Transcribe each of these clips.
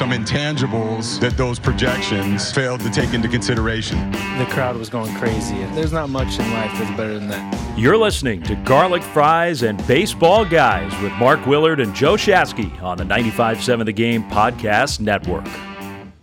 Some intangibles that those projections failed to take into consideration. The crowd was going crazy. There's not much in life that's better than that. You're listening to Garlic Fries and Baseball Guys with Mark Willard and Joe Shasky on the 95.7 The Game Podcast Network.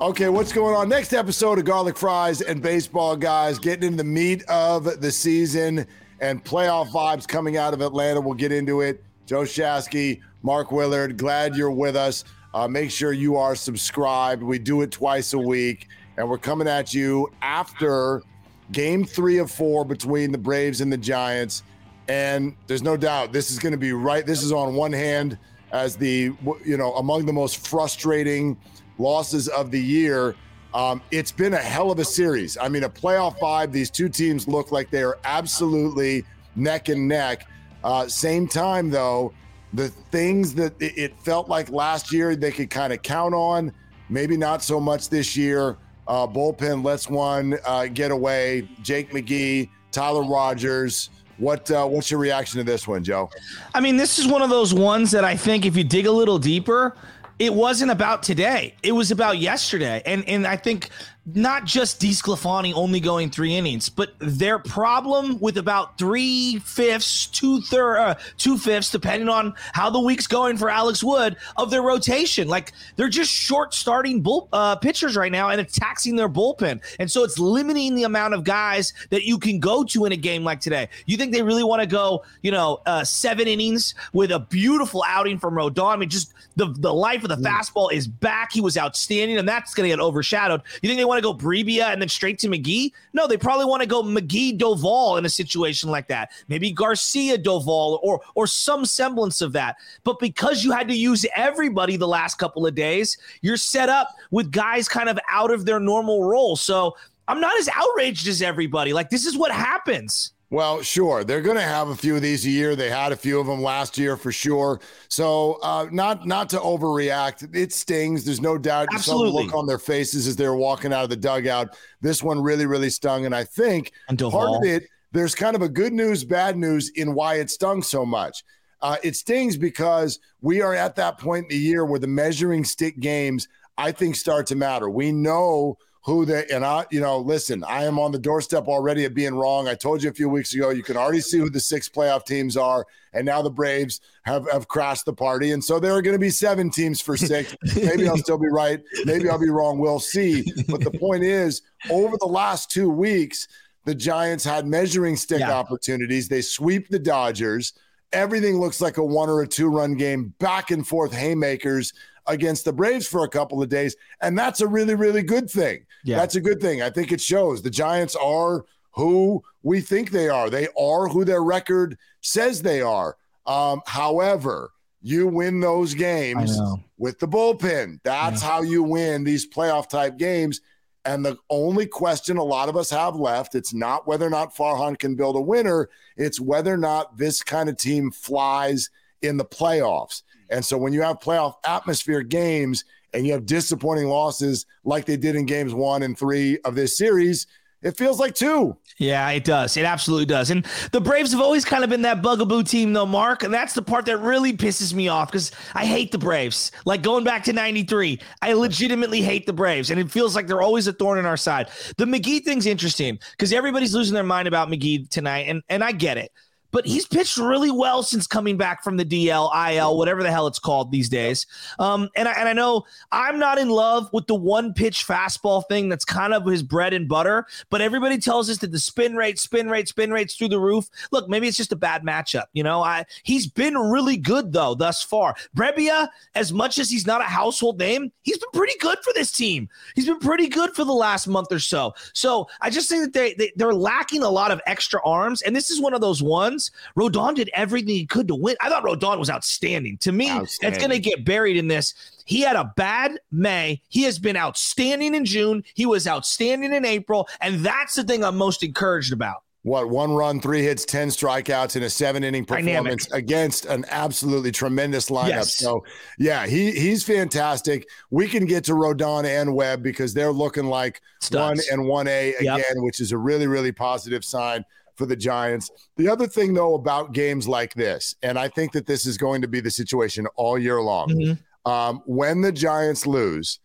Okay, what's going on? Next episode of Garlic Fries and Baseball Guys, getting into the meat of the season and playoff vibes coming out of Atlanta. We'll get into it. Joe Shasky, Mark Willard, glad you're with us. Uh, make sure you are subscribed. We do it twice a week, and we're coming at you after game three of four between the Braves and the Giants. And there's no doubt this is going to be right. This is on one hand as the, you know, among the most frustrating losses of the year. Um, it's been a hell of a series. I mean, a playoff five, these two teams look like they are absolutely neck and neck. Uh, same time, though, the things that it felt like last year they could kind of count on, maybe not so much this year. Uh, bullpen lets one uh, get away. Jake McGee, Tyler Rogers. What uh, what's your reaction to this one, Joe? I mean, this is one of those ones that I think if you dig a little deeper, it wasn't about today. It was about yesterday. And and I think not just DeSclafani only going three innings, but their problem with about three fifths, two third, uh, two fifths, depending on how the week's going for Alex Wood of their rotation. Like they're just short starting bull uh, pitchers right now, and it's taxing their bullpen, and so it's limiting the amount of guys that you can go to in a game like today. You think they really want to go, you know, uh, seven innings with a beautiful outing from Rodon? I mean, just the the life of the fastball is back. He was outstanding, and that's going to get overshadowed. You think they want to go Brebbia and then straight to McGee? No, they probably want to go McGee Doval in a situation like that. Maybe Garcia Doval or or some semblance of that. But because you had to use everybody the last couple of days, you're set up with guys kind of out of their normal role. So I'm not as outraged as everybody. Like this is what happens. Well, sure. They're going to have a few of these a year. They had a few of them last year for sure. So, uh, not not to overreact. It stings. There's no doubt. You saw the look on their faces as they were walking out of the dugout. This one really, really stung. And I think part of it, there's kind of a good news, bad news in why it stung so much. Uh, it stings because we are at that point in the year where the measuring stick games, I think, start to matter. We know who they and I, you know, listen, I am on the doorstep already of being wrong. I told you a few weeks ago, you can already see who the six playoff teams are, and now the Braves have have crashed the party, and so there are going to be seven teams for six. Maybe I'll still be right. Maybe I'll be wrong. We'll see. But the point is, over the last two weeks, the Giants had measuring stick Yeah. opportunities. They sweep the Dodgers. Everything looks like a one or a two run game, back and forth haymakers against the Braves for a couple of days. And that's a really, really good thing. Yeah. That's a good thing. I think it shows the Giants are who we think they are. They are who their record says they are. Um, however, you win those games with the bullpen. That's how you win these playoff type games. And the only question a lot of us have left, it's not whether or not Farhan can build a winner, it's whether or not this kind of team flies in the playoffs. And so when you have playoff atmosphere games and you have disappointing losses like they did in games one and three of this series, it feels like two. Yeah, it does. It absolutely does. And the Braves have always kind of been that bugaboo team, though, Mark. And that's the part that really pisses me off because I hate the Braves. Like going back to 93, I legitimately hate the Braves. And it feels like they're always a thorn in our side. The McGee thing's interesting because everybody's losing their mind about McGee tonight. And, and I get it but he's pitched really well since coming back from the DL, IL, whatever the hell it's called these days. Um, and I, and I know I'm not in love with the one pitch fastball thing. That's kind of his bread and butter. But everybody tells us that the spin rate, spin rate, spin rates through the roof. Look, maybe it's just a bad matchup. You know, I he's been really good though thus far. Brebbia, as much as he's not a household name, he's been pretty good for this team. He's been pretty good for the last month or so. So I just think that they, they they're lacking a lot of extra arms, and this is one of those ones Rodon did everything he could to win. I thought Rodon was outstanding. To me, it's going to get buried in this. He had a bad May. He has been outstanding in June. He was outstanding in April. And that's the thing I'm most encouraged about. What, one run, three hits, 10 strikeouts in a seven inning performance Dynamic. against an absolutely tremendous lineup. Yes. So, yeah, he he's fantastic. We can get to Rodon and Webb because they're looking like one and 1A again, yep. which is a really, really positive sign for the Giants. The other thing, though, about games like this, and I think that this is going to be the situation all year long, mm-hmm. um, when the Giants lose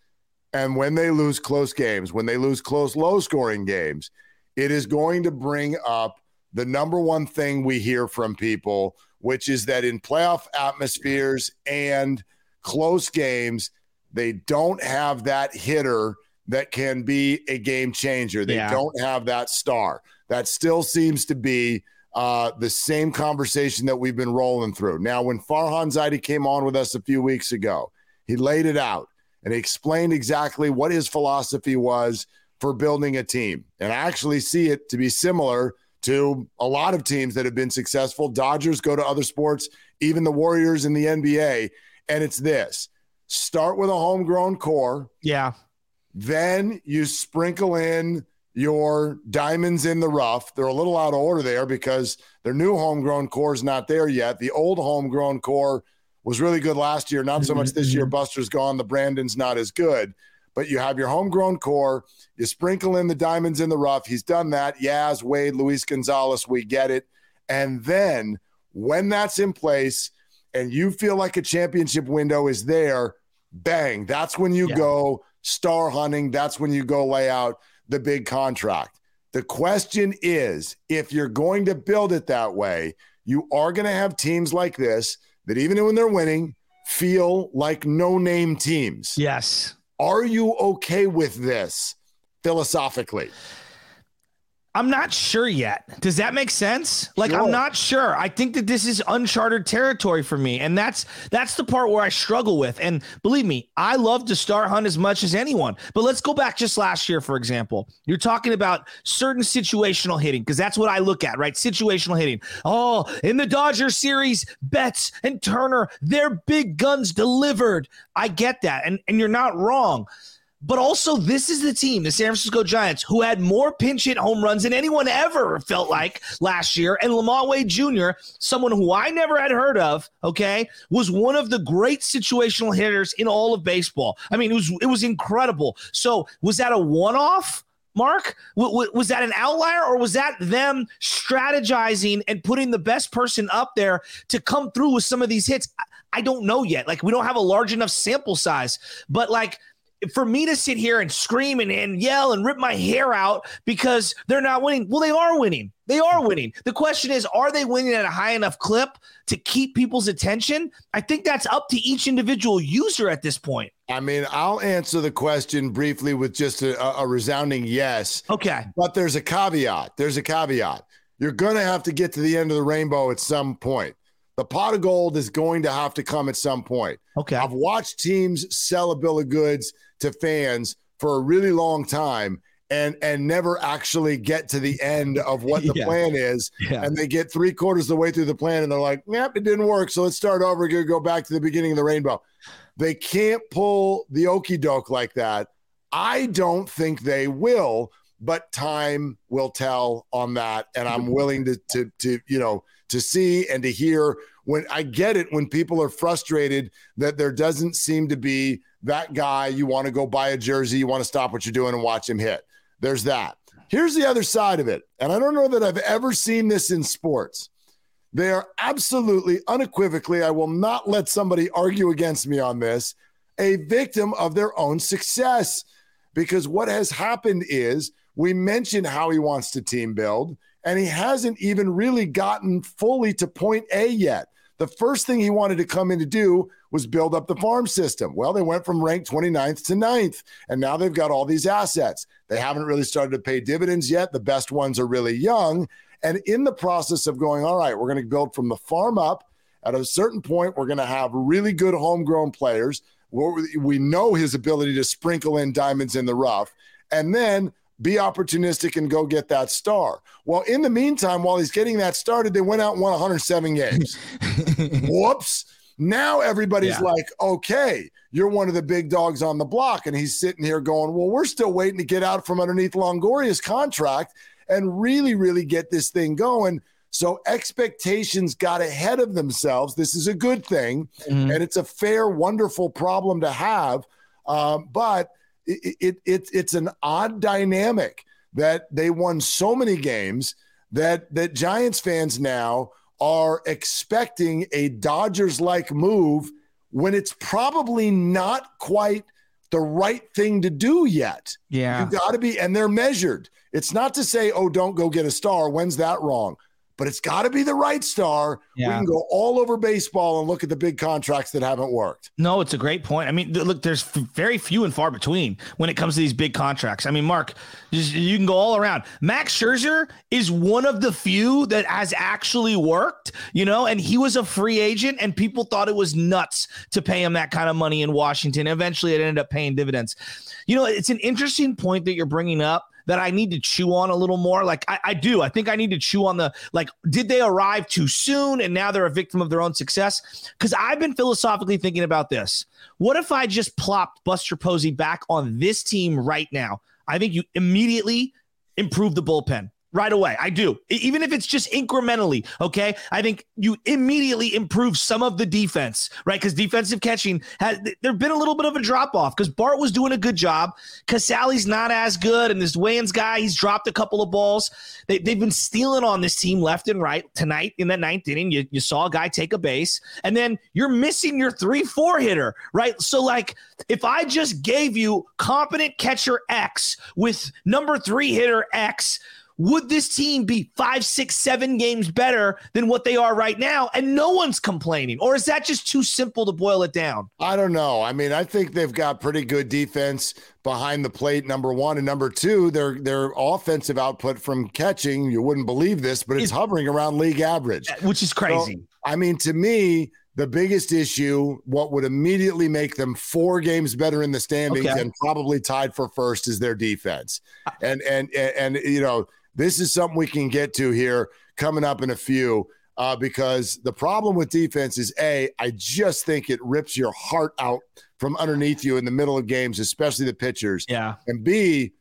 and when they lose close games, when they lose close, low scoring games, it is going to bring up the number one thing we hear from people, which is that in playoff atmospheres and close games, they don't have that hitter that can be a game changer. They yeah. don't have that star. That still seems to be uh, the same conversation that we've been rolling through. Now, when Farhan Zaidi came on with us a few weeks ago, he laid it out and he explained exactly what his philosophy was for building a team. And I actually see it to be similar to a lot of teams that have been successful. Dodgers go to other sports, even the Warriors in the NBA. And it's this start with a homegrown core. Yeah. Then you sprinkle in your diamonds in the rough. They're a little out of order there because their new homegrown core is not there yet. The old homegrown core was really good last year, not so much this year. Mm-hmm. Buster's gone. The Brandon's not as good. But you have your homegrown core. You sprinkle in the diamonds in the rough. He's done that. Yaz, Wade, Luis Gonzalez, we get it. And then when that's in place and you feel like a championship window is there, bang, that's when you yeah. go star hunting. That's when you go lay out the big contract. The question is if you're going to build it that way, you are going to have teams like this that even when they're winning, feel like no name teams. Yes. Are you okay with this philosophically? I'm not sure yet. Does that make sense? Like sure. I'm not sure. I think that this is uncharted territory for me, and that's that's the part where I struggle with. And believe me, I love to star hunt as much as anyone. But let's go back just last year, for example. You're talking about certain situational hitting because that's what I look at, right? Situational hitting. Oh, in the Dodger series, Betts and Turner, their big guns delivered. I get that, and and you're not wrong. But also, this is the team, the San Francisco Giants, who had more pinch hit home runs than anyone ever felt like last year. And LaMonte Wade Jr., someone who I never had heard of, okay, was one of the great situational hitters in all of baseball. I mean, it was it was incredible. So, was that a one off? Mark, was that an outlier or was that them strategizing and putting the best person up there to come through with some of these hits? I don't know yet. Like, we don't have a large enough sample size, but like, for me to sit here and scream and, and yell and rip my hair out because they're not winning. Well, they are winning. They are mm-hmm. winning. The question is, are they winning at a high enough clip to keep people's attention? I think that's up to each individual user at this point. I mean, I'll answer the question briefly with just a, a resounding yes. Okay. But there's a caveat. There's a caveat. You're going to have to get to the end of the rainbow at some point. The pot of gold is going to have to come at some point. Okay. I've watched teams sell a bill of goods to fans for a really long time and and never actually get to the end of what the yeah. plan is. Yeah. And they get three quarters of the way through the plan and they're like, yep, it didn't work. So let's start over again, go back to the beginning of the rainbow. They can't pull the okey doke like that. I don't think they will, but time will tell on that. And I'm willing to to to, you know, to see and to hear when I get it when people are frustrated that there doesn't seem to be that guy you want to go buy a jersey, you want to stop what you're doing and watch him hit. There's that. here's the other side of it. And I don't know that I've ever seen this in sports. They are absolutely, unequivocally, I will not let somebody argue against me on this, a victim of their own success. Because what has happened is we mentioned how he wants to team build, and he hasn't even really gotten fully to point A yet. The first thing he wanted to come in to do was build up the farm system. Well, they went from ranked 29th to 9th, and now they've got all these assets. They haven't really started to pay dividends yet. The best ones are really young. And in the process of going, all right, we're going to build from the farm up. At a certain point, we're going to have really good homegrown players. We know his ability to sprinkle in diamonds in the rough. And then be opportunistic and go get that star. Well, in the meantime, while he's getting that started, they went out and won 107 games. Whoops. Now everybody's yeah. like, okay, you're one of the big dogs on the block. And he's sitting here going, well, we're still waiting to get out from underneath Longoria's contract and really, really get this thing going. So expectations got ahead of themselves. This is a good thing, mm-hmm. and it's a fair, wonderful problem to have. Um, but it, it, it, it's an odd dynamic that they won so many games that that Giants fans now are expecting a Dodgers like move when it's probably not quite the right thing to do yet. Yeah. You got to be, and they're measured. It's not to say, oh, don't go get a star. When's that wrong? But it's got to be the right star. Yeah. We can go all over baseball and look at the big contracts that haven't worked. No, it's a great point. I mean, look, there's very few and far between when it comes to these big contracts. I mean, Mark, you can go all around. Max Scherzer is one of the few that has actually worked, you know, and he was a free agent and people thought it was nuts to pay him that kind of money in Washington. Eventually, it ended up paying dividends. You know, it's an interesting point that you're bringing up that I need to chew on a little more? Like I, I, do. I think I need to chew on the like, did they arrive too soon and now they're a victim of their own success? Because I've been philosophically thinking about this. What if I just plopped Buster Posey back on this team right now? I think you immediately improve the bullpen right away. I do. Even if it's just incrementally, okay? I think you immediately improve some of the defense, right? Because defensive catching has there's been a little bit of a drop off because Bart was doing a good job. Sally's not as good, and this Wynns guy, he's dropped a couple of balls. They, they've been stealing on this team left and right. Tonight in that ninth inning, you, you saw a guy take a base, and then you're missing your three, four hitter, right? So, like, if I just gave you competent catcher X with number three hitter X, would this team be five, six, seven games better than what they are right now? And no one's complaining. Or is that just too simple to boil it down? I don't know. I mean, I think they've got pretty good defense behind the plate, number one. And number two, their their offensive output from catching, you wouldn't believe this, but it's, it's hovering around league average. Which is crazy. So, I mean, to me, the biggest issue, what would immediately make them four games better in the standings okay. and probably tied for first is their defense. And and and, and you know this is something we can get to here coming up in a few. Uh, because the problem with defense is a, I just think it rips your heart out from underneath you in the middle of games, especially the pitchers. Yeah. And B,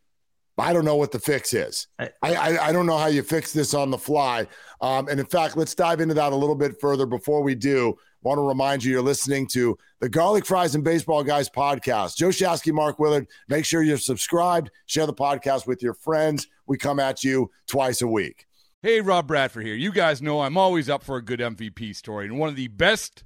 I don't know what the fix is. I, I, I don't know how you fix this on the fly. Um, and in fact, let's dive into that a little bit further. Before we do, want to remind you you're listening to the Garlic Fries and Baseball Guys podcast. Joe Shasky, Mark Willard. Make sure you're subscribed. Share the podcast with your friends. We come at you twice a week. Hey, Rob Bradford here. You guys know I'm always up for a good MVP story, and one of the best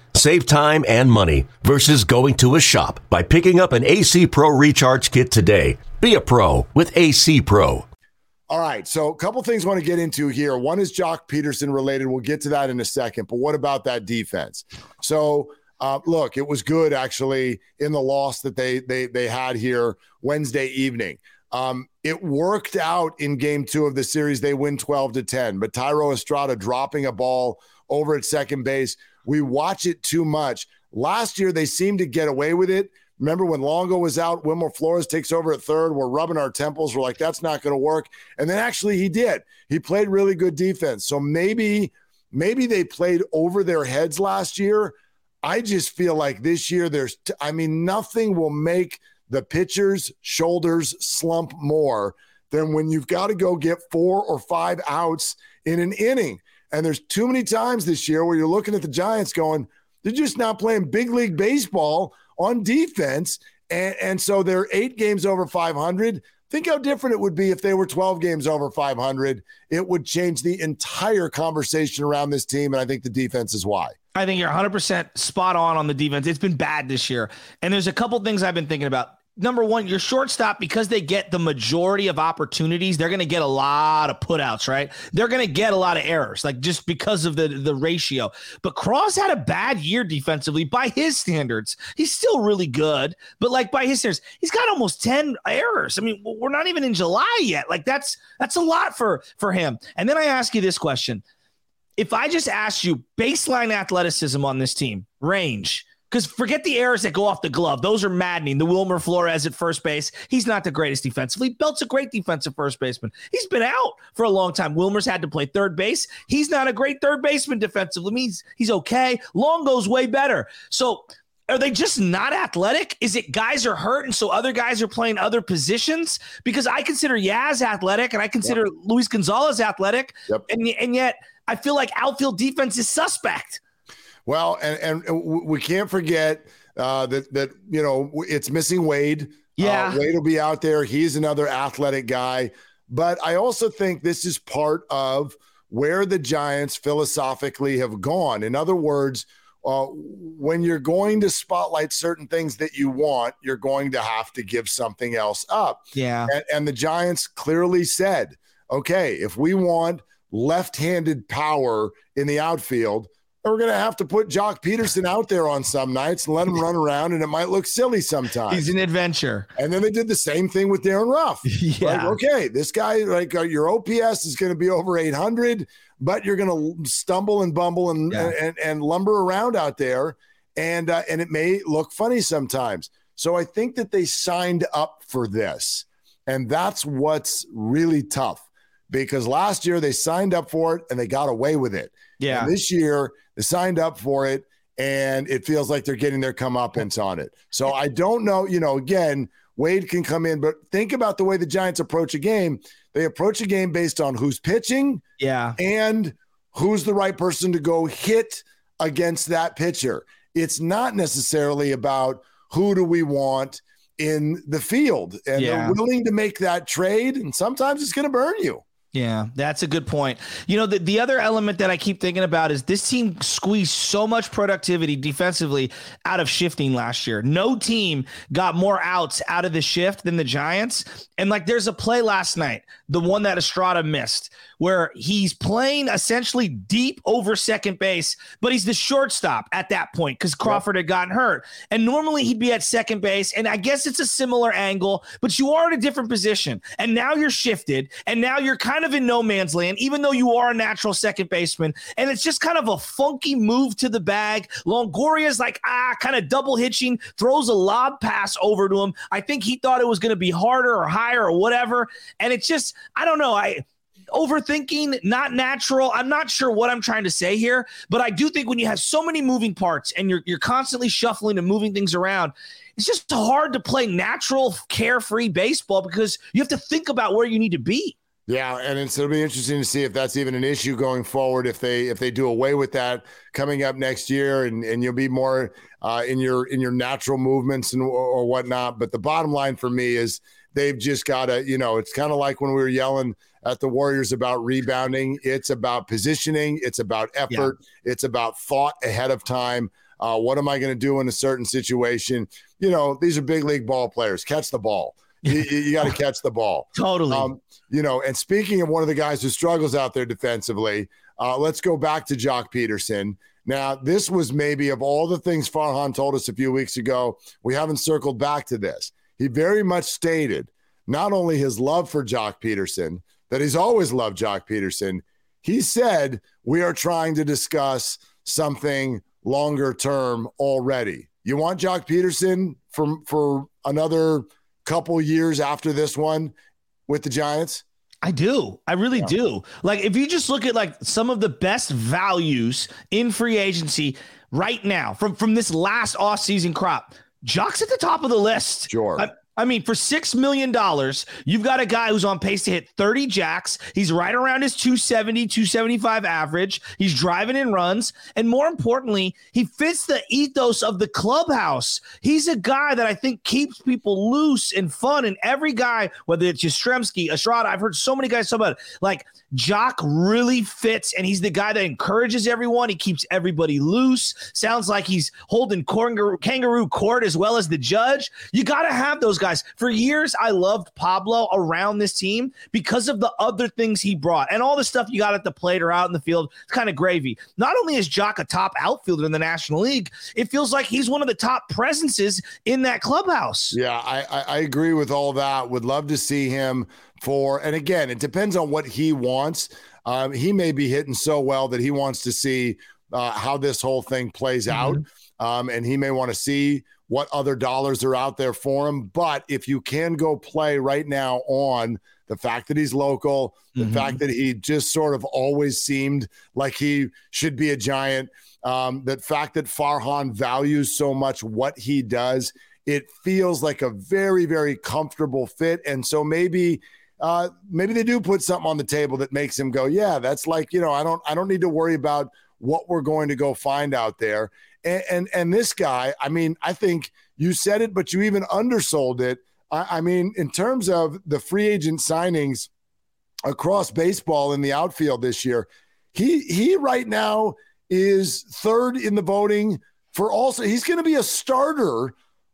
Save time and money versus going to a shop by picking up an AC Pro Recharge Kit today. Be a pro with AC Pro. All right. So, a couple things I want to get into here. One is Joc Pederson related. We'll get to that in a second. But what about that defense? So, uh, look, it was good actually in the loss that they they they had here Wednesday evening. Um, it worked out in game two of the series. They win 12 to 10, but Thairo Estrada dropping a ball over at second base. We watch it too much. Last year, they seemed to get away with it. Remember when Longo was out, Wilmer Flores takes over at third. We're rubbing our temples. We're like, that's not going to work. And then actually he did. He played really good defense. So maybe, maybe they played over their heads last year. I just feel like this year there's, t- I mean, nothing will make the pitcher's shoulders slump more than when you've got to go get four or five outs in an inning. And there's too many times this year where you're looking at the Giants going, they're just not playing big league baseball on defense. And, and so they're eight games over 500. Think how different it would be if they were 12 games over 500. It would change the entire conversation around this team. And I think the defense is why. I think you're 100% spot on on the defense. It's been bad this year. And there's a couple things I've been thinking about number one, your shortstop, because they get the majority of opportunities, they're going to get a lot of putouts, right? They're going to get a lot of errors, like just because of the, the ratio. But Cross had a bad year defensively by his standards. He's still really good, but like by his standards, he's got almost 10 errors. I mean, we're not even in July yet. Like that's that's a lot for for him. And then I ask you this question. If I just asked you baseline athleticism on this team, range, because forget the errors that go off the glove. Those are maddening. The Wilmer Flores at first base. He's not the greatest defensively. Belt's a great defensive first baseman. He's been out for a long time. Wilmer's had to play third base. He's not a great third baseman defensively. Means he's okay. Longo's way better. So are they just not athletic? Is it guys are hurt and so other guys are playing other positions? Because I consider Yaz athletic and I consider yep. Luis Gonzalez athletic, yep. and and yet I feel like outfield defense is suspect. Well, and, and we can't forget uh, that that you know it's missing Wade. Yeah, uh, Wade will be out there. He's another athletic guy, but I also think this is part of where the Giants philosophically have gone. In other words, uh, when you're going to spotlight certain things that you want, you're going to have to give something else up. Yeah, and, and the Giants clearly said, okay, if we want left-handed power in the outfield we're going to have to put Joc Pederson out there on some nights and let him run around, and it might look silly sometimes. He's an adventure. And then they did the same thing with Darin Ruf. yeah. Like, okay, this guy, like uh, your OPS is going to be over 800, but you're going to stumble and bumble and, yeah. and, and lumber around out there, and uh, and it may look funny sometimes. So I think that they signed up for this, and that's what's really tough because last year they signed up for it and they got away with it. Yeah. And this year they signed up for it and it feels like they're getting their comeuppance on it. So I don't know, you know, again, Wade can come in, but think about the way the Giants approach a game. They approach a game based on who's pitching, yeah, and who's the right person to go hit against that pitcher. It's not necessarily about who do we want in the field, and yeah. they're willing to make that trade, and sometimes it's going to burn you. Yeah, that's a good point. You know, the, the other element that I keep thinking about is this team squeezed so much productivity defensively out of shifting last year. No team got more outs out of the shift than the Giants. And like there's a play last night, the one that Estrada missed, where he's playing essentially deep over second base, but he's the shortstop at that point because Crawford had gotten hurt. And normally he'd be at second base. And I guess it's a similar angle, but you are in a different position. And now you're shifted, and now you're kind kind of in no man's land, even though you are a natural second baseman. And it's just kind of a funky move to the bag. Longoria's like, ah, kind of double hitching, throws a lob pass over to him. I think he thought it was going to be harder or higher or whatever. And it's just, I don't know. I, overthinking, not natural. I'm not sure what I'm trying to say here, but I do think when you have so many moving parts and you're you're constantly shuffling and moving things around, it's just hard to play natural, carefree baseball because you have to think about where you need to be. Yeah, and it's, it'll be interesting to see if that's even an issue going forward. If they if they do away with that coming up next year, and, and you'll be more uh, in your in your natural movements and or, or whatnot. But the bottom line for me is they've just got to you know it's kind of like when we were yelling at the Warriors about rebounding. It's about positioning. It's about effort. Yeah. It's about thought ahead of time. Uh, what am I going to do in a certain situation? You know, these are big league ball players. Catch the ball. you, you got to catch the ball. Totally. Um, you know, and speaking of one of the guys who struggles out there defensively, uh, let's go back to Joc Pederson. Now, this was maybe of all the things Farhan told us a few weeks ago, we haven't circled back to this. He very much stated not only his love for Joc Pederson, that he's always loved Joc Pederson. He said, We are trying to discuss something longer term already. You want Joc Pederson for, for another couple years after this one with the Giants? I do. I really yeah. do. Like if you just look at like some of the best values in free agency right now from from this last offseason crop, Joc's at the top of the list. Sure. I, I mean, for $6 million, you've got a guy who's on pace to hit 30 jacks. He's right around his 270, 275 average. He's driving in runs. And more importantly, he fits the ethos of the clubhouse. He's a guy that I think keeps people loose and fun. And every guy, whether it's Yastrzemski, Estrada, I've heard so many guys talk about it. Like, Joc really fits, and he's the guy that encourages everyone. He keeps everybody loose. Sounds like he's holding kangaroo, kangaroo court as well as the judge. You got to have those guys. For years, I loved Pablo around this team because of the other things he brought and all the stuff you got at the plate or out in the field. It's kind of gravy. Not only is Joc a top outfielder in the National League, it feels like he's one of the top presences in that clubhouse. Yeah, I, I, I agree with all that. Would love to see him for, and again, it depends on what he wants. Um, he may be hitting so well that he wants to see uh, how this whole thing plays mm-hmm. out. Um, and he may want to see what other dollars are out there for him. But if you can go play right now on the fact that he's local, the mm-hmm. fact that he just sort of always seemed like he should be a giant, um, that fact that Farhan values so much what he does, it feels like a very, very comfortable fit. And so maybe uh, maybe they do put something on the table that makes him go, yeah, that's like, you know, I don't, I don't need to worry about what we're going to go find out there. And, and, and this guy, I mean, I think you said it, but you even undersold it. I, I mean, in terms of the free agent signings across baseball in the outfield this year, he, he right now is third in the voting for also, he's going to be a starter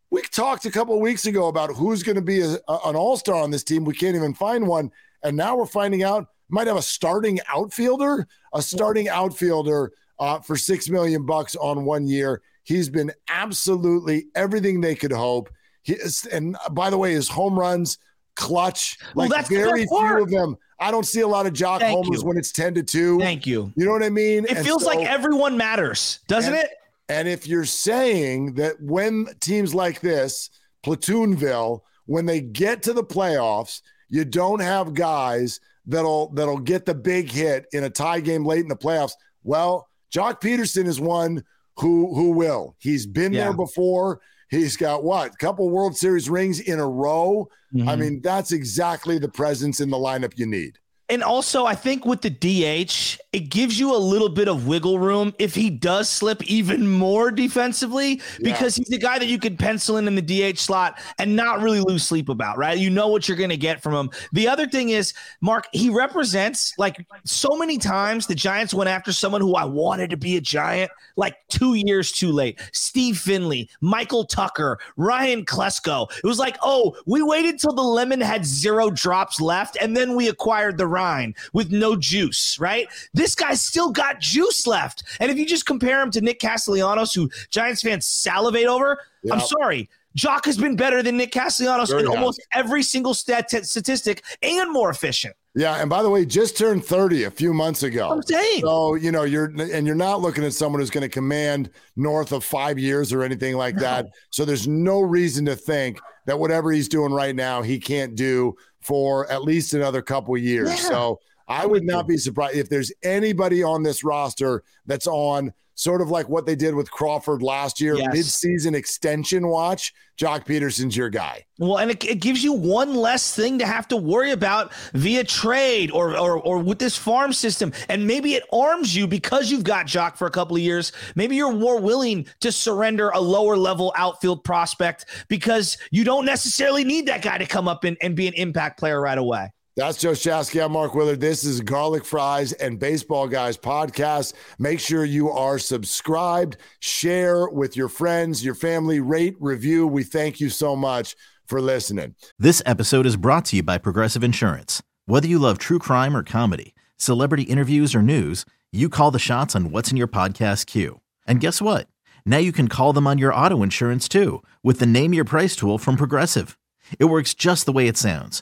we talked a couple weeks ago about who's going to be a, a, an all star on this team. We can't even find one. And now we're finding out might have a starting outfielder, a starting outfielder uh, for six million bucks on one year. He's been absolutely everything they could hope. He is, and by the way, his home runs clutch. Like well, very few of them. I don't see a lot of Joc Thank homers you. when it's ten to two. Thank you. You know what I mean? It and feels so, like everyone matters, doesn't and, it? And if you're saying that when teams like this, Platoonville, when they get to the playoffs, you don't have guys that'll that'll get the big hit in a tie game late in the playoffs. Well, Joc Pederson is one who who will. He's been yeah. there before. He's got what? A couple World Series rings in a row. Mm-hmm. I mean, that's exactly the presence in the lineup you need. And also, I think with the DH, it gives you a little bit of wiggle room if he does slip even more defensively, because yeah. he's the guy that you could pencil in in the DH slot and not really lose sleep about, right? You know what you're going to get from him. The other thing is, Mark, he represents like so many times the Giants went after someone who I wanted to be a Giant like two years too late. Steve Finley, Michael Tucker, Ryan Klesko. It was like, oh, we waited till the lemon had zero drops left and then we acquired the Rhine with no juice, right? This guy's still got juice left. And if you just compare him to Nick Castellanos, who Giants fans salivate over, yep. I'm sorry. Joc has been better than Nick Castellanos Very in almost every single stat t- statistic and more efficient. Yeah, and by the way, just turned 30 a few months ago. I'm saying. So, you know, you're and you're not looking at someone who's going to command north of 5 years or anything like no. that. So there's no reason to think that whatever he's doing right now, he can't do for at least another couple years. Yeah. So I would not be surprised if there's anybody on this roster that's on sort of like what they did with Crawford last year, Yes. mid-season extension watch. Joc Pederson's your guy. Well, and it, it gives you one less thing to have to worry about via trade or, or or with this farm system, and maybe it arms you because you've got Joc for a couple of years. Maybe you're more willing to surrender a lower level outfield prospect because you don't necessarily need that guy to come up and, and be an impact player right away. That's Joe Shasky. I'm Mark Willard. This is Garlic Fries and Baseball Guys podcast. Make sure you are subscribed, share with your friends, your family, rate, review. We thank you so much for listening. This episode is brought to you by Progressive Insurance. Whether you love true crime or comedy, celebrity interviews or news, you call the shots on what's in your podcast queue. And guess what? Now you can call them on your auto insurance too with the Name Your Price tool from Progressive. It works just the way it sounds.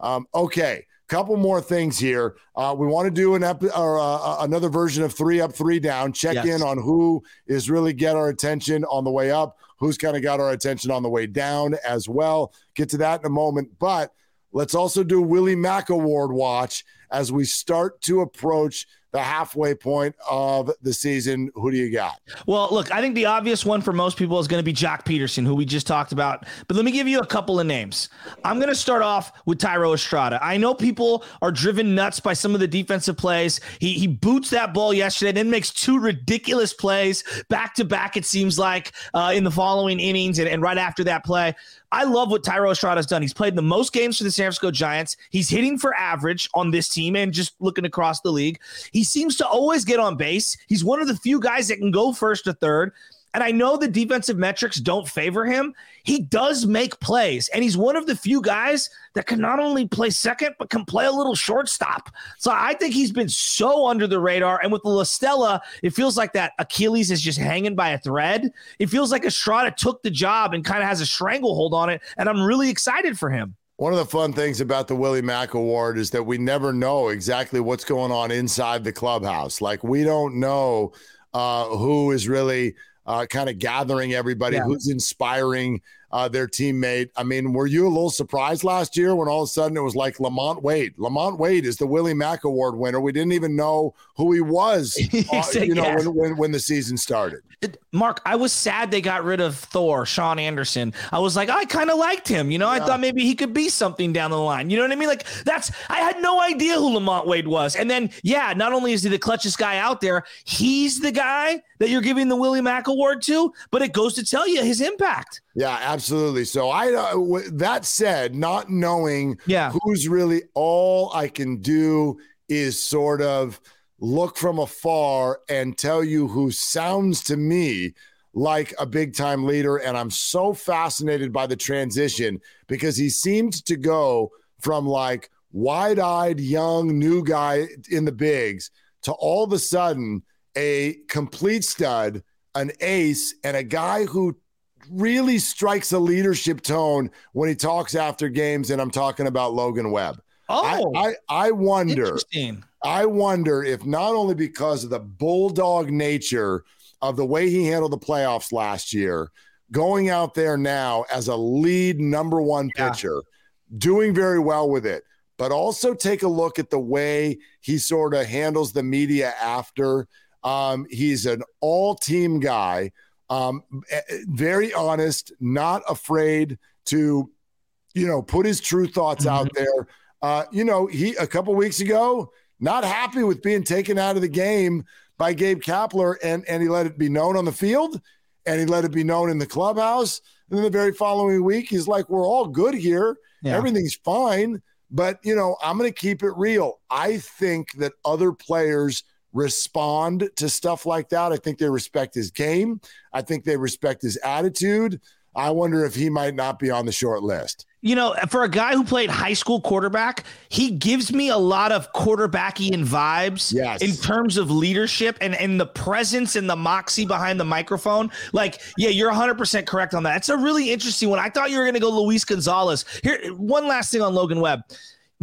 Um, okay, couple more things here. Uh, we want to do an ep- or uh, another version of three up, three down. Check Yes. in on who is really get our attention on the way up, who's kind of got our attention on the way down as well. Get to that in a moment, but let's also do Willie Mac Award watch as we start to approach the halfway point of the season. Who do you got? Well, look, I think the obvious one for most people is going to be Joc Pederson, who we just talked about. But let me give you a couple of names. I'm going to start off with Thairo Estrada. I know people are driven nuts by some of the defensive plays. He he boots that ball yesterday, then makes two ridiculous plays back to back. It seems like uh, in the following innings, and, and right after that play. I love what Thairo Estrada's done. He's played the most games for the San Francisco Giants. He's hitting for average on this team and just looking across the league. He seems to always get on base. He's one of the few guys that can go first to third. And I know the defensive metrics don't favor him. He does make plays, and he's one of the few guys that can not only play second, but can play a little shortstop. So I think he's been so under the radar. And with the La Stella, it feels like that Achilles is just hanging by a thread. It feels like Estrada took the job and kind of has a stranglehold on it. And I'm really excited for him. One of the fun things about the Willie Mac Award is that we never know exactly what's going on inside the clubhouse. Like we don't know uh, who is really uh, kind of gathering everybody, Yeah. who's inspiring uh, their teammate. I mean, were you a little surprised last year when all of a sudden it was like LaMonte Wade? LaMonte Wade is the Willie Mac Award winner. We didn't even know who he was, uh, said you know, yes. when, when, when the season started. Mark, I was sad they got rid of Thor, Sean Anderson. I was like, I kind of liked him. You know, I thought maybe he could be something down the line. You know what I mean? Like, that's, I had no idea who LaMonte Wade was. And then, yeah, not only is he the clutchest guy out there, he's the guy that you're giving the Willie Mac Award to, but it goes to tell you his impact. Yeah, absolutely. So I uh, that said, not knowing Yeah. who's really all I can do is sort of look from afar and tell you who sounds to me like a big time leader and I'm so fascinated by the transition because he seemed to go from like wide-eyed young new guy in the bigs to all of a sudden a complete stud, an ace and a guy who really strikes a leadership tone when he talks after games, and I'm talking about Logan Webb. Oh, I, I, I wonder, interesting. I wonder if not only because of the bulldog nature of the way he handled the playoffs last year, going out there now as a lead number one Yeah. pitcher, doing very well with it, but also take a look at the way he sort of handles the media after. Um, he's an all team guy, um, eh, eh, very honest, not afraid to, you know, put his true thoughts out there. Uh, you know, he a couple weeks ago, not happy with being taken out of the game by Gabe Kapler, and and he let it be known on the field, and he let it be known in the clubhouse. And then the very following week, he's like, "We're all good here, Yeah. everything's fine." But, you know, I'm going to keep it real. I think that other players respond to stuff like that. I think they respect his game. I think they respect his attitude. I wonder if he might not be on the short list. You know, for a guy who played high school quarterback, he gives me a lot of quarterbackian vibes yes. in terms of leadership and, and the presence and the moxie behind the microphone. Like, yeah, you're 100% correct on that. It's a really interesting one. I thought you were going to go Luis Gonzalez. Here, one last thing on Logan Webb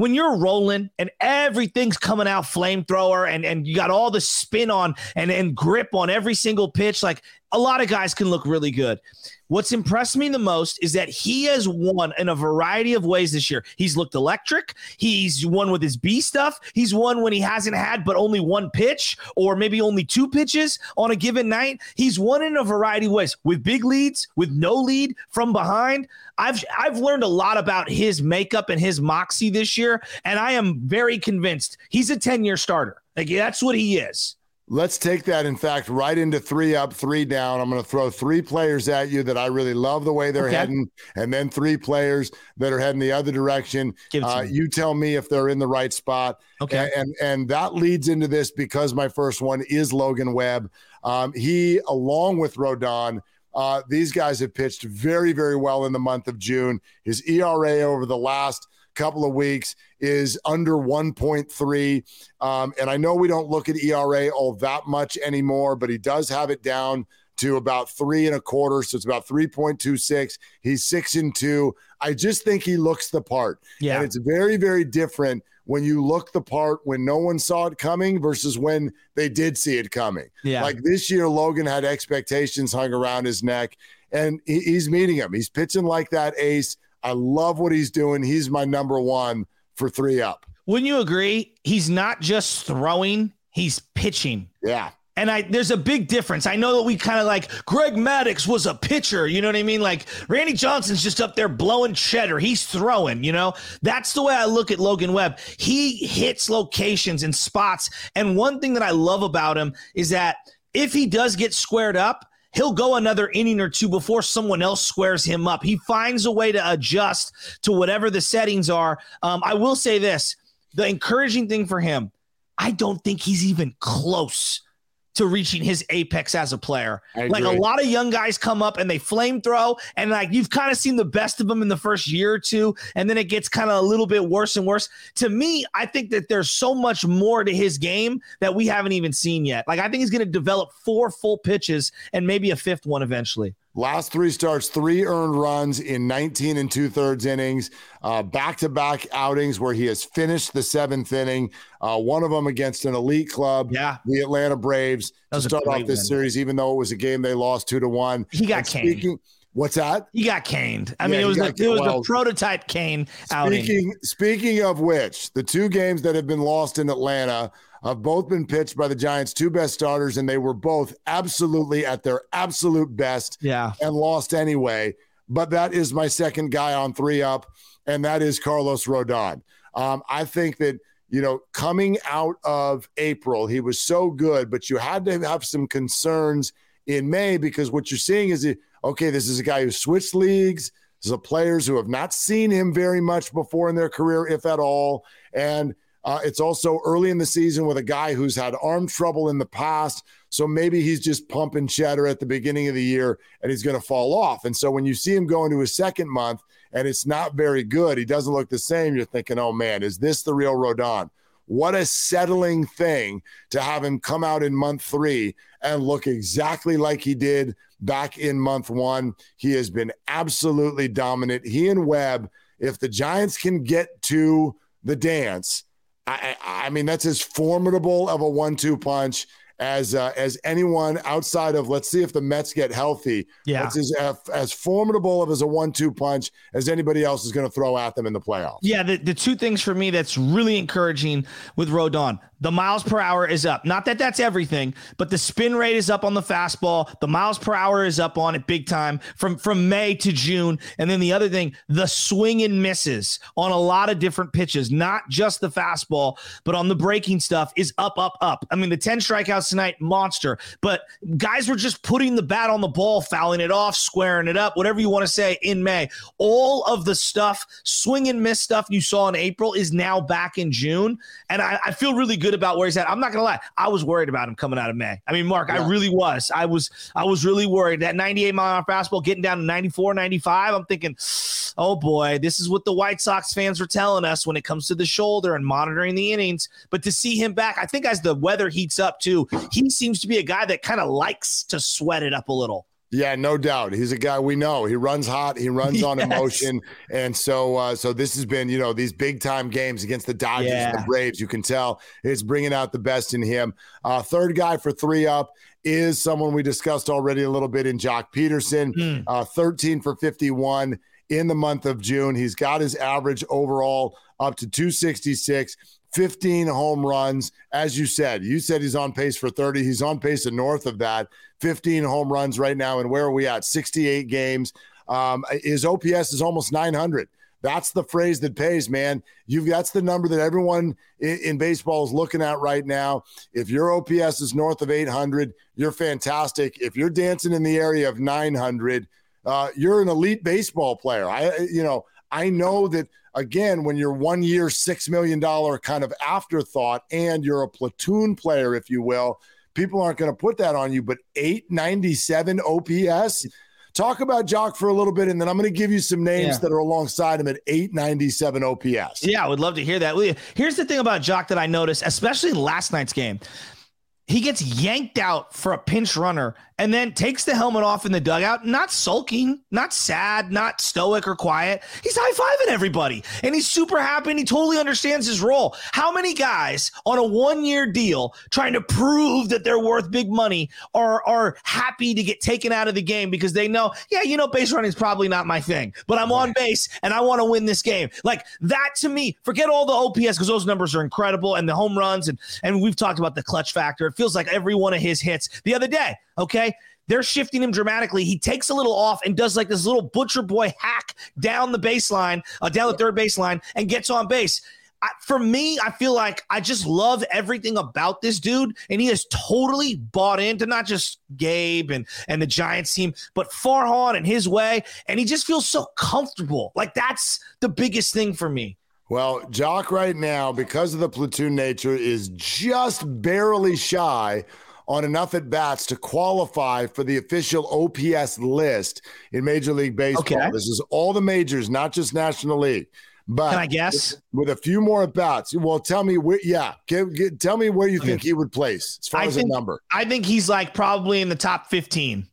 when you're rolling and everything's coming out flamethrower and, and you got all the spin on and, and grip on every single pitch, like a lot of guys can look really good. What's impressed me the most is that he has won in a variety of ways this year. He's looked electric. He's won with his B stuff. He's won when he hasn't had but only one pitch or maybe only two pitches on a given night. He's won in a variety of ways with big leads, with no lead from behind. I've I've learned a lot about his makeup and his moxie this year, and I am very convinced he's a 10-year starter. Like that's what he is. Let's take that, in fact, right into three up, three down. I'm going to throw three players at you that I really love the way they're okay. heading, and then three players that are heading the other direction. Uh, you tell me if they're in the right spot. Okay. And, and, and that leads into this because my first one is Logan Webb. Um, he, along with Rodon, uh, these guys have pitched very, very well in the month of June. His ERA over the last couple of weeks is under 1.3. Um, and I know we don't look at ERA all that much anymore, but he does have it down to about three and a quarter. So it's about 3.26. He's six and two. I just think he looks the part. Yeah. And it's very, very different when you look the part when no one saw it coming versus when they did see it coming. Yeah. Like this year, Logan had expectations hung around his neck and he's meeting them. He's pitching like that ace. I love what he's doing. He's my number one for three up. Wouldn't you agree? He's not just throwing, he's pitching. Yeah. And I there's a big difference. I know that we kind of like Greg Maddux was a pitcher, you know what I mean? Like Randy Johnson's just up there blowing cheddar. He's throwing, you know? That's the way I look at Logan Webb. He hits locations and spots. And one thing that I love about him is that if he does get squared up, he'll go another inning or two before someone else squares him up. He finds a way to adjust to whatever the settings are. Um, I will say this the encouraging thing for him, I don't think he's even close to reaching his apex as a player. Like a lot of young guys come up and they flame throw, and like you've kind of seen the best of them in the first year or two, and then it gets kind of a little bit worse and worse. To me, I think that there's so much more to his game that we haven't even seen yet. Like I think he's going to develop four full pitches and maybe a fifth one eventually. Last three starts, three earned runs in 19 and two thirds innings, back to back outings where he has finished the seventh inning. Uh, one of them against an elite club, yeah, the Atlanta Braves, to start off this win. series, even though it was a game they lost two to one. He got Cained. What's that? He got Cained. I yeah, mean, it was the, it was well, the prototype Cain outing. Speaking, speaking of which, the two games that have been lost in Atlanta have both been pitched by the Giants' two best starters, and they were both absolutely at their absolute best. Yeah. And lost anyway. But that is my second guy on three up, and that is Carlos Rodon. Um, I think that, you know, coming out of April, he was so good, but you had to have some concerns in May because what you're seeing is, okay, this is a guy who switched leagues. This is a players who have not seen him very much before in their career, if at all. And uh, it's also early in the season with a guy who's had arm trouble in the past. So maybe he's just pumping cheddar at the beginning of the year and he's going to fall off. And so when you see him go into his second month and it's not very good, he doesn't look the same. You're thinking, oh man, is this the real Rodon? What a settling thing to have him come out in month three and look exactly like he did back in month one. He has been absolutely dominant. He and Webb, if the Giants can get to the dance, I, I mean, that's as formidable of a one-two punch as uh, as anyone outside of. Let's see if the Mets get healthy. Yeah, that's as uh, as formidable of as a one-two punch as anybody else is going to throw at them in the playoffs. Yeah, the, the two things for me that's really encouraging with Rodon the miles per hour is up. Not that that's everything, but the spin rate is up on the fastball. The miles per hour is up on it big time from from May to June. And then the other thing, the swing and misses on a lot of different pitches, not just the fastball, but on the breaking stuff is up, up, up. I mean, the 10 strikeouts tonight, monster. But guys were just putting the bat on the ball, fouling it off, squaring it up, whatever you want to say in May. All of the stuff, swing and miss stuff you saw in April is now back in June. And I, I feel really good about where he's at. I'm not gonna lie, I was worried about him coming out of May. I mean, Mark, yeah. I really was. I was I was really worried. That 98 mile an hour fastball getting down to 94, 95. I'm thinking, oh boy, this is what the White Sox fans were telling us when it comes to the shoulder and monitoring the innings. But to see him back, I think as the weather heats up too, he seems to be a guy that kind of likes to sweat it up a little. Yeah, no doubt. He's a guy we know. He runs hot. He runs yes. on emotion, and so uh, so this has been you know these big time games against the Dodgers yeah. and the Braves. You can tell it's bringing out the best in him. Uh, third guy for three up is someone we discussed already a little bit in Joc Pederson. Mm. Uh, Thirteen for fifty one in the month of June. He's got his average overall up to two sixty six. 15 home runs. As you said, you said he's on pace for 30. He's on pace and north of that. 15 home runs right now. And where are we at? 68 games. Um, his OPS is almost 900. That's the phrase that pays, man. You've that's the number that everyone in, in, baseball is looking at right now. If your OPS is north of 800, you're fantastic. If you're dancing in the area of 900, uh, you're an elite baseball player. I, you know, I know that again, when you're one year, $6 million kind of afterthought and you're a platoon player, if you will, people aren't going to put that on you. But 897 OPS. Talk about Joc for a little bit, and then I'm going to give you some names yeah. that are alongside him at 897 OPS. Yeah, I would love to hear that. Here's the thing about Joc that I noticed, especially last night's game. He gets yanked out for a pinch runner and then takes the helmet off in the dugout, not sulking, not sad, not stoic or quiet. He's high fiving everybody and he's super happy and he totally understands his role. How many guys on a one year deal trying to prove that they're worth big money are, are happy to get taken out of the game because they know, yeah, you know, base running is probably not my thing, but I'm on base and I want to win this game. Like that to me, forget all the OPS because those numbers are incredible and the home runs and, and we've talked about the clutch factor. It feels like every one of his hits the other day. Okay. They're shifting him dramatically. He takes a little off and does like this little butcher boy hack down the baseline, uh, down the third baseline, and gets on base. I, for me, I feel like I just love everything about this dude, and he has totally bought into not just Gabe and and the Giants team, but Farhan and his way, and he just feels so comfortable. Like that's the biggest thing for me. Well, Joc right now, because of the platoon nature, is just barely shy on enough at bats to qualify for the official OPS list in Major League Baseball. Okay. This is all the majors, not just National League. But can I guess with, with a few more at bats? Well, tell me where. Yeah, give, give, tell me where you okay. think he would place as far I as think, a number. I think he's like probably in the top fifteen.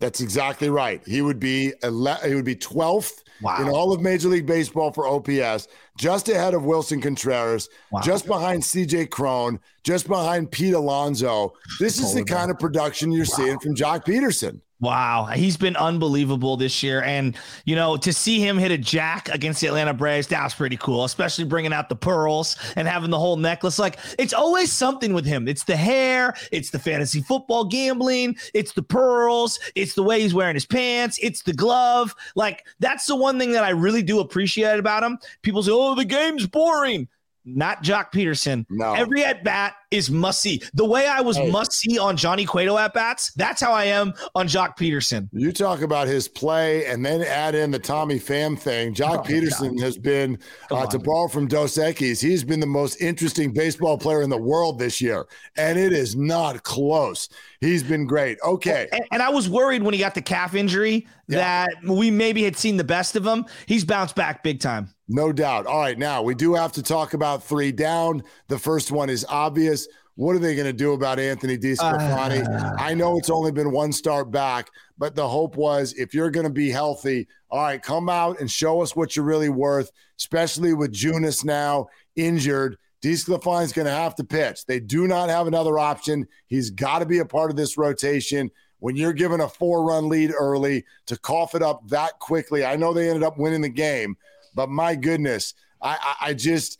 That's exactly right. He would be ele- he would be 12th wow. in all of Major League Baseball for OPS, just ahead of Willson Contreras, wow. just behind CJ Cron, just behind Pete Alonso. This is the kind of production you're wow. seeing from Joc Pederson. Wow, he's been unbelievable this year, and you know to see him hit a jack against the Atlanta Braves, that was pretty cool. Especially bringing out the pearls and having the whole necklace. Like it's always something with him. It's the hair, it's the fantasy football gambling, it's the pearls, it's the way he's wearing his pants, it's the glove. Like that's the one thing that I really do appreciate about him. People say, "Oh, the game's boring." Not Joc Pederson. No. Every at bat is must see. The way I was hey. must see on Johnny Cueto at bats, that's how I am on Joc Pederson. You talk about his play and then add in the Tommy Pham thing. Joc oh, Pederson has been, uh, to borrow from Dos Equis, he's been the most interesting baseball player in the world this year. And it is not close. He's been great. Okay. And, and I was worried when he got the calf injury yeah. that we maybe had seen the best of him. He's bounced back big time. No doubt. All right. Now we do have to talk about three down. The first one is obvious. What are they going to do about Anthony DeSclafani? Uh, I know it's only been one start back, but the hope was if you're going to be healthy, all right, come out and show us what you're really worth, especially with Junis now injured. DeSclafani's going to have to pitch. They do not have another option. He's got to be a part of this rotation. When you're given a four run lead early to cough it up that quickly, I know they ended up winning the game, but my goodness, I, I, I just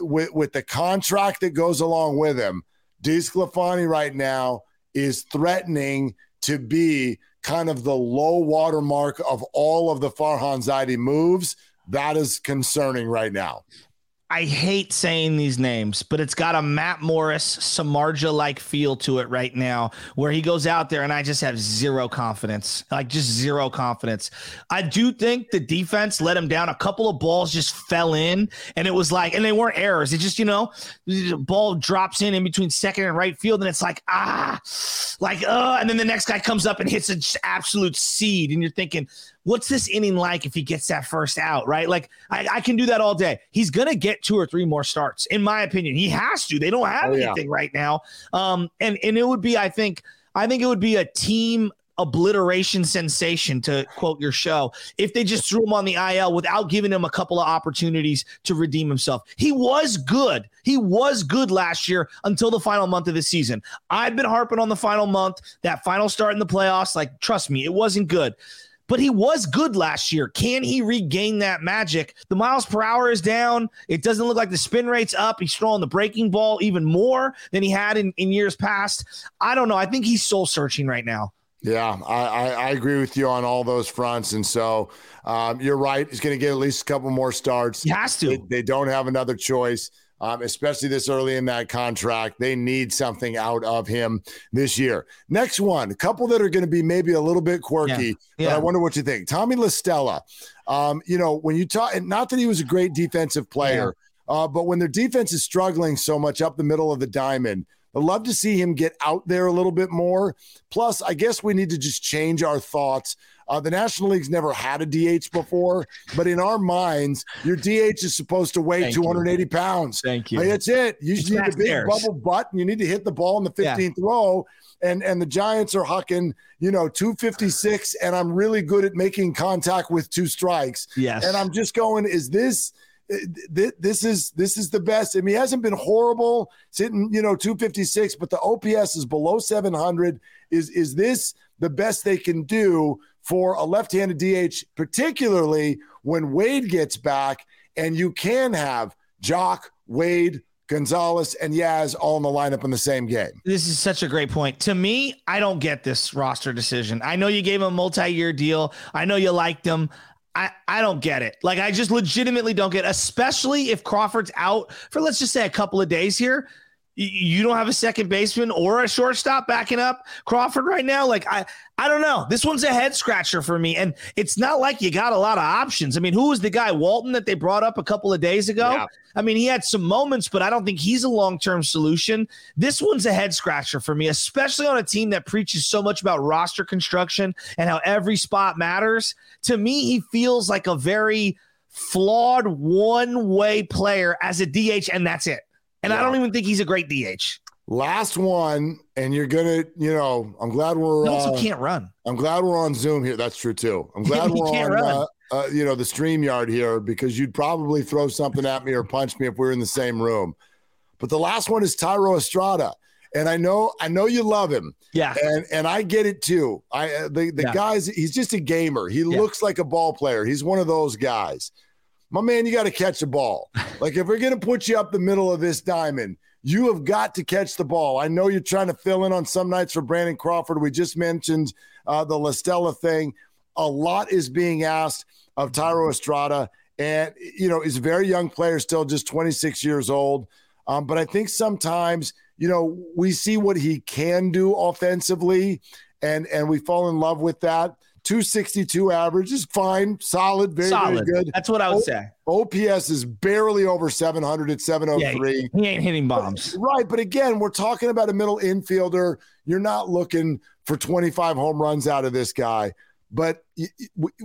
with, with the contract that goes along with him, DeSclafani right now is threatening to be kind of the low watermark of all of the Farhan Zaidi moves. That is concerning right now. I hate saying these names, but it's got a Matt Morris, Samardzija like feel to it right now, where he goes out there and I just have zero confidence, like just zero confidence. I do think the defense let him down. A couple of balls just fell in, and it was like, and they weren't errors. It just, you know, the ball drops in in between second and right field, and it's like, ah, like, uh, and then the next guy comes up and hits an absolute seed, and you're thinking, what's this inning like if he gets that first out, right? Like I, I can do that all day. He's gonna get two or three more starts, in my opinion. He has to. They don't have oh, anything yeah. right now. Um, and and it would be, I think, I think it would be a team obliteration sensation to quote your show if they just threw him on the IL without giving him a couple of opportunities to redeem himself. He was good. He was good last year until the final month of the season. I've been harping on the final month, that final start in the playoffs. Like, trust me, it wasn't good but he was good last year. Can he regain that magic? The miles per hour is down. It doesn't look like the spin rate's up. He's throwing the breaking ball even more than he had in, in years past. I don't know. I think he's soul searching right now. Yeah, I, I, I, agree with you on all those fronts. And so um, you're right. He's going to get at least a couple more starts. He has to. They, they don't have another choice um, especially this early in that contract. They need something out of him this year. Next one, a couple that are going to be maybe a little bit quirky, yeah. Yeah. but I wonder what you think. Tommy La Stella, um, you know, when you talk, and not that he was a great defensive player, yeah. uh, but when their defense is struggling so much up the middle of the diamond, I'd love to see him get out there a little bit more. Plus, I guess we need to just change our thoughts uh, the National League's never had a DH before, but in our minds, your DH is supposed to weigh Thank 280 you. pounds. Thank you. Like, that's it. You need a big bubble butt, and you need to hit the ball in the 15th yeah. row. And and the Giants are hucking, you know, 256, and I'm really good at making contact with two strikes. Yes. And I'm just going, is this this is this is the best. I mean, he hasn't been horrible sitting, you know, 256, but the OPS is below 700. Is is this the best they can do for a left handed DH, particularly when Wade gets back and you can have Joc, Wade, Gonzalez, and Yaz all in the lineup in the same game. This is such a great point. To me, I don't get this roster decision. I know you gave him a multi year deal, I know you liked him. I, I don't get it. Like, I just legitimately don't get it, especially if Crawford's out for, let's just say, a couple of days here you don't have a second baseman or a shortstop backing up Crawford right now. Like I, I don't know. This one's a head scratcher for me, and it's not like you got a lot of options. I mean, who was the guy Walton that they brought up a couple of days ago? Yeah. I mean, he had some moments, but I don't think he's a long term solution. This one's a head scratcher for me, especially on a team that preaches so much about roster construction and how every spot matters. To me, he feels like a very flawed one way player as a DH, and that's it. And yeah. I don't even think he's a great DH. Last one, and you're gonna, you know, I'm glad we're. He also uh, can't run. I'm glad we're on Zoom here. That's true too. I'm glad we're on, uh, uh, you know, the StreamYard here because you'd probably throw something at me or punch me if we are in the same room. But the last one is Thairo Estrada, and I know, I know you love him. Yeah, and and I get it too. I uh, the the yeah. guys, he's just a gamer. He yeah. looks like a ball player. He's one of those guys my man, you got to catch the ball. Like if we're going to put you up the middle of this diamond, you have got to catch the ball. I know you're trying to fill in on some nights for Brandon Crawford. We just mentioned uh, the La Stella thing. A lot is being asked of Thairo Estrada, and you know, he's a very young player, still just 26 years old. Um, but I think sometimes, you know, we see what he can do offensively, and and we fall in love with that. 262 average is fine, solid, very, solid. very good. That's what I would o- say. OPS is barely over 700 at 703. Yeah, he ain't hitting bombs. Right. But again, we're talking about a middle infielder. You're not looking for 25 home runs out of this guy. But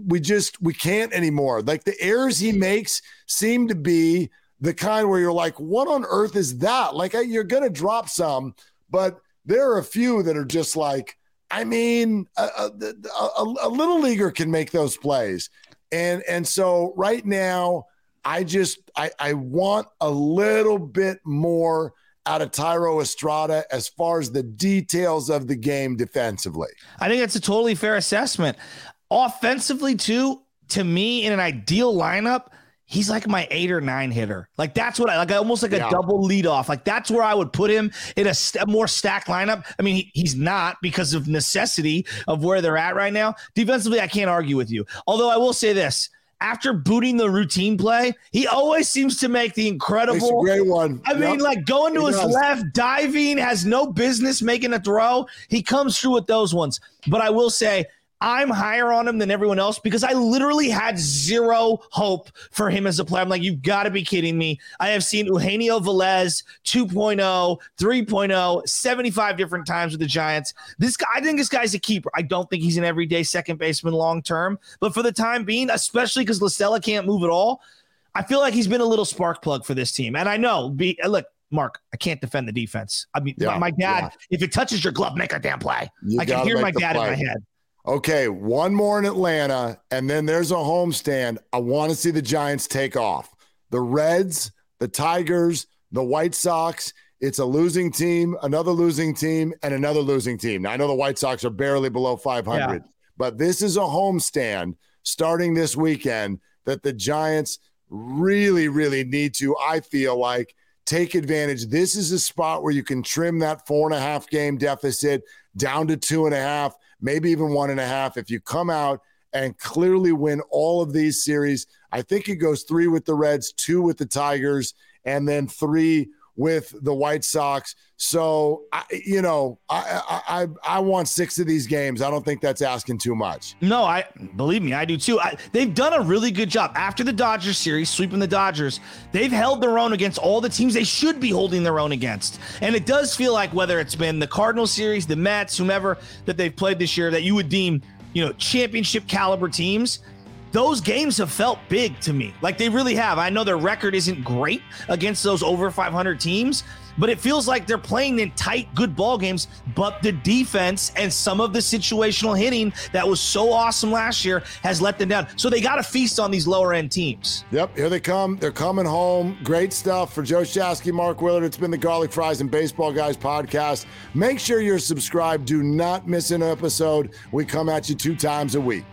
we just we can't anymore. Like the errors he makes seem to be the kind where you're like, what on earth is that? Like you're gonna drop some, but there are a few that are just like, I mean, a, a, a, a, little leaguer can make those plays, and and so right now, I just I, I want a little bit more out of Thairo Estrada as far as the details of the game defensively. I think that's a totally fair assessment. Offensively, too, to me, in an ideal lineup, he's like my eight or nine hitter. Like that's what I like, almost like a double lead off. Like that's where I would put him in a, st- more stacked lineup. I mean, he, he's not because of necessity of where they're at right now. Defensively, I can't argue with you. Although I will say this. After booting the routine play, he always seems to make the incredible great one. I mean, like going to He his does. left, diving, has no business making a throw. He comes through with those ones. But I will say, I'm higher on him than everyone else because I literally had zero hope for him as a player. I'm like, you've got to be kidding me. I have seen Eugenio Velez 2.0, 3.0, 75 different times with the Giants. This guy, I think this guy's a keeper. I don't think he's an everyday second baseman long term, but for the time being, especially because La Stella can't move at all, I feel like he's been a little spark plug for this team. And I know, be look, Mark, I can't defend the defense. I mean, Yeah, my, my dad, yeah. if it touches your glove, make a damn play. You I can hear my dad in my head. Okay, one more in Atlanta, and then there's a homestand. I want to see the Giants take off. The Reds, the Tigers, the White Sox. It's a losing team, another losing team, and another losing team. Now, I know the White Sox are barely below 500, but this is a homestand starting this weekend that the Giants really, really need to, I feel like, take advantage. This is a spot where you can trim that four and a half game deficit down to two and a half, maybe even one and a half. If you come out and clearly win all of these series, I think it goes three with the Reds, two with the Tigers, and then three with the White Sox. So, I, you know, I, I I want six of these games. I don't think that's asking too much. No, I believe me, I do too. I, they've done a really good job after the Dodgers series, sweeping the Dodgers. They've held their own against all the teams they should be holding their own against. And it does feel like whether it's been the Cardinal series, the Mets, whomever that they've played this year, that you would deem, you know, championship caliber teams. Those games have felt big to me. Like they really have. I know their record isn't great against those over 500 teams, but it feels like they're playing in tight, good ball games. But the defense and some of the situational hitting that was so awesome last year has let them down. So they got to feast on these lower end teams. Yep, here they come. They're coming home. Great stuff for Joe Shasky, Mark Willard. It's been the Garlic Fries and Baseball Guys podcast. Make sure you're subscribed. Do not miss an episode. We come at you two times a week.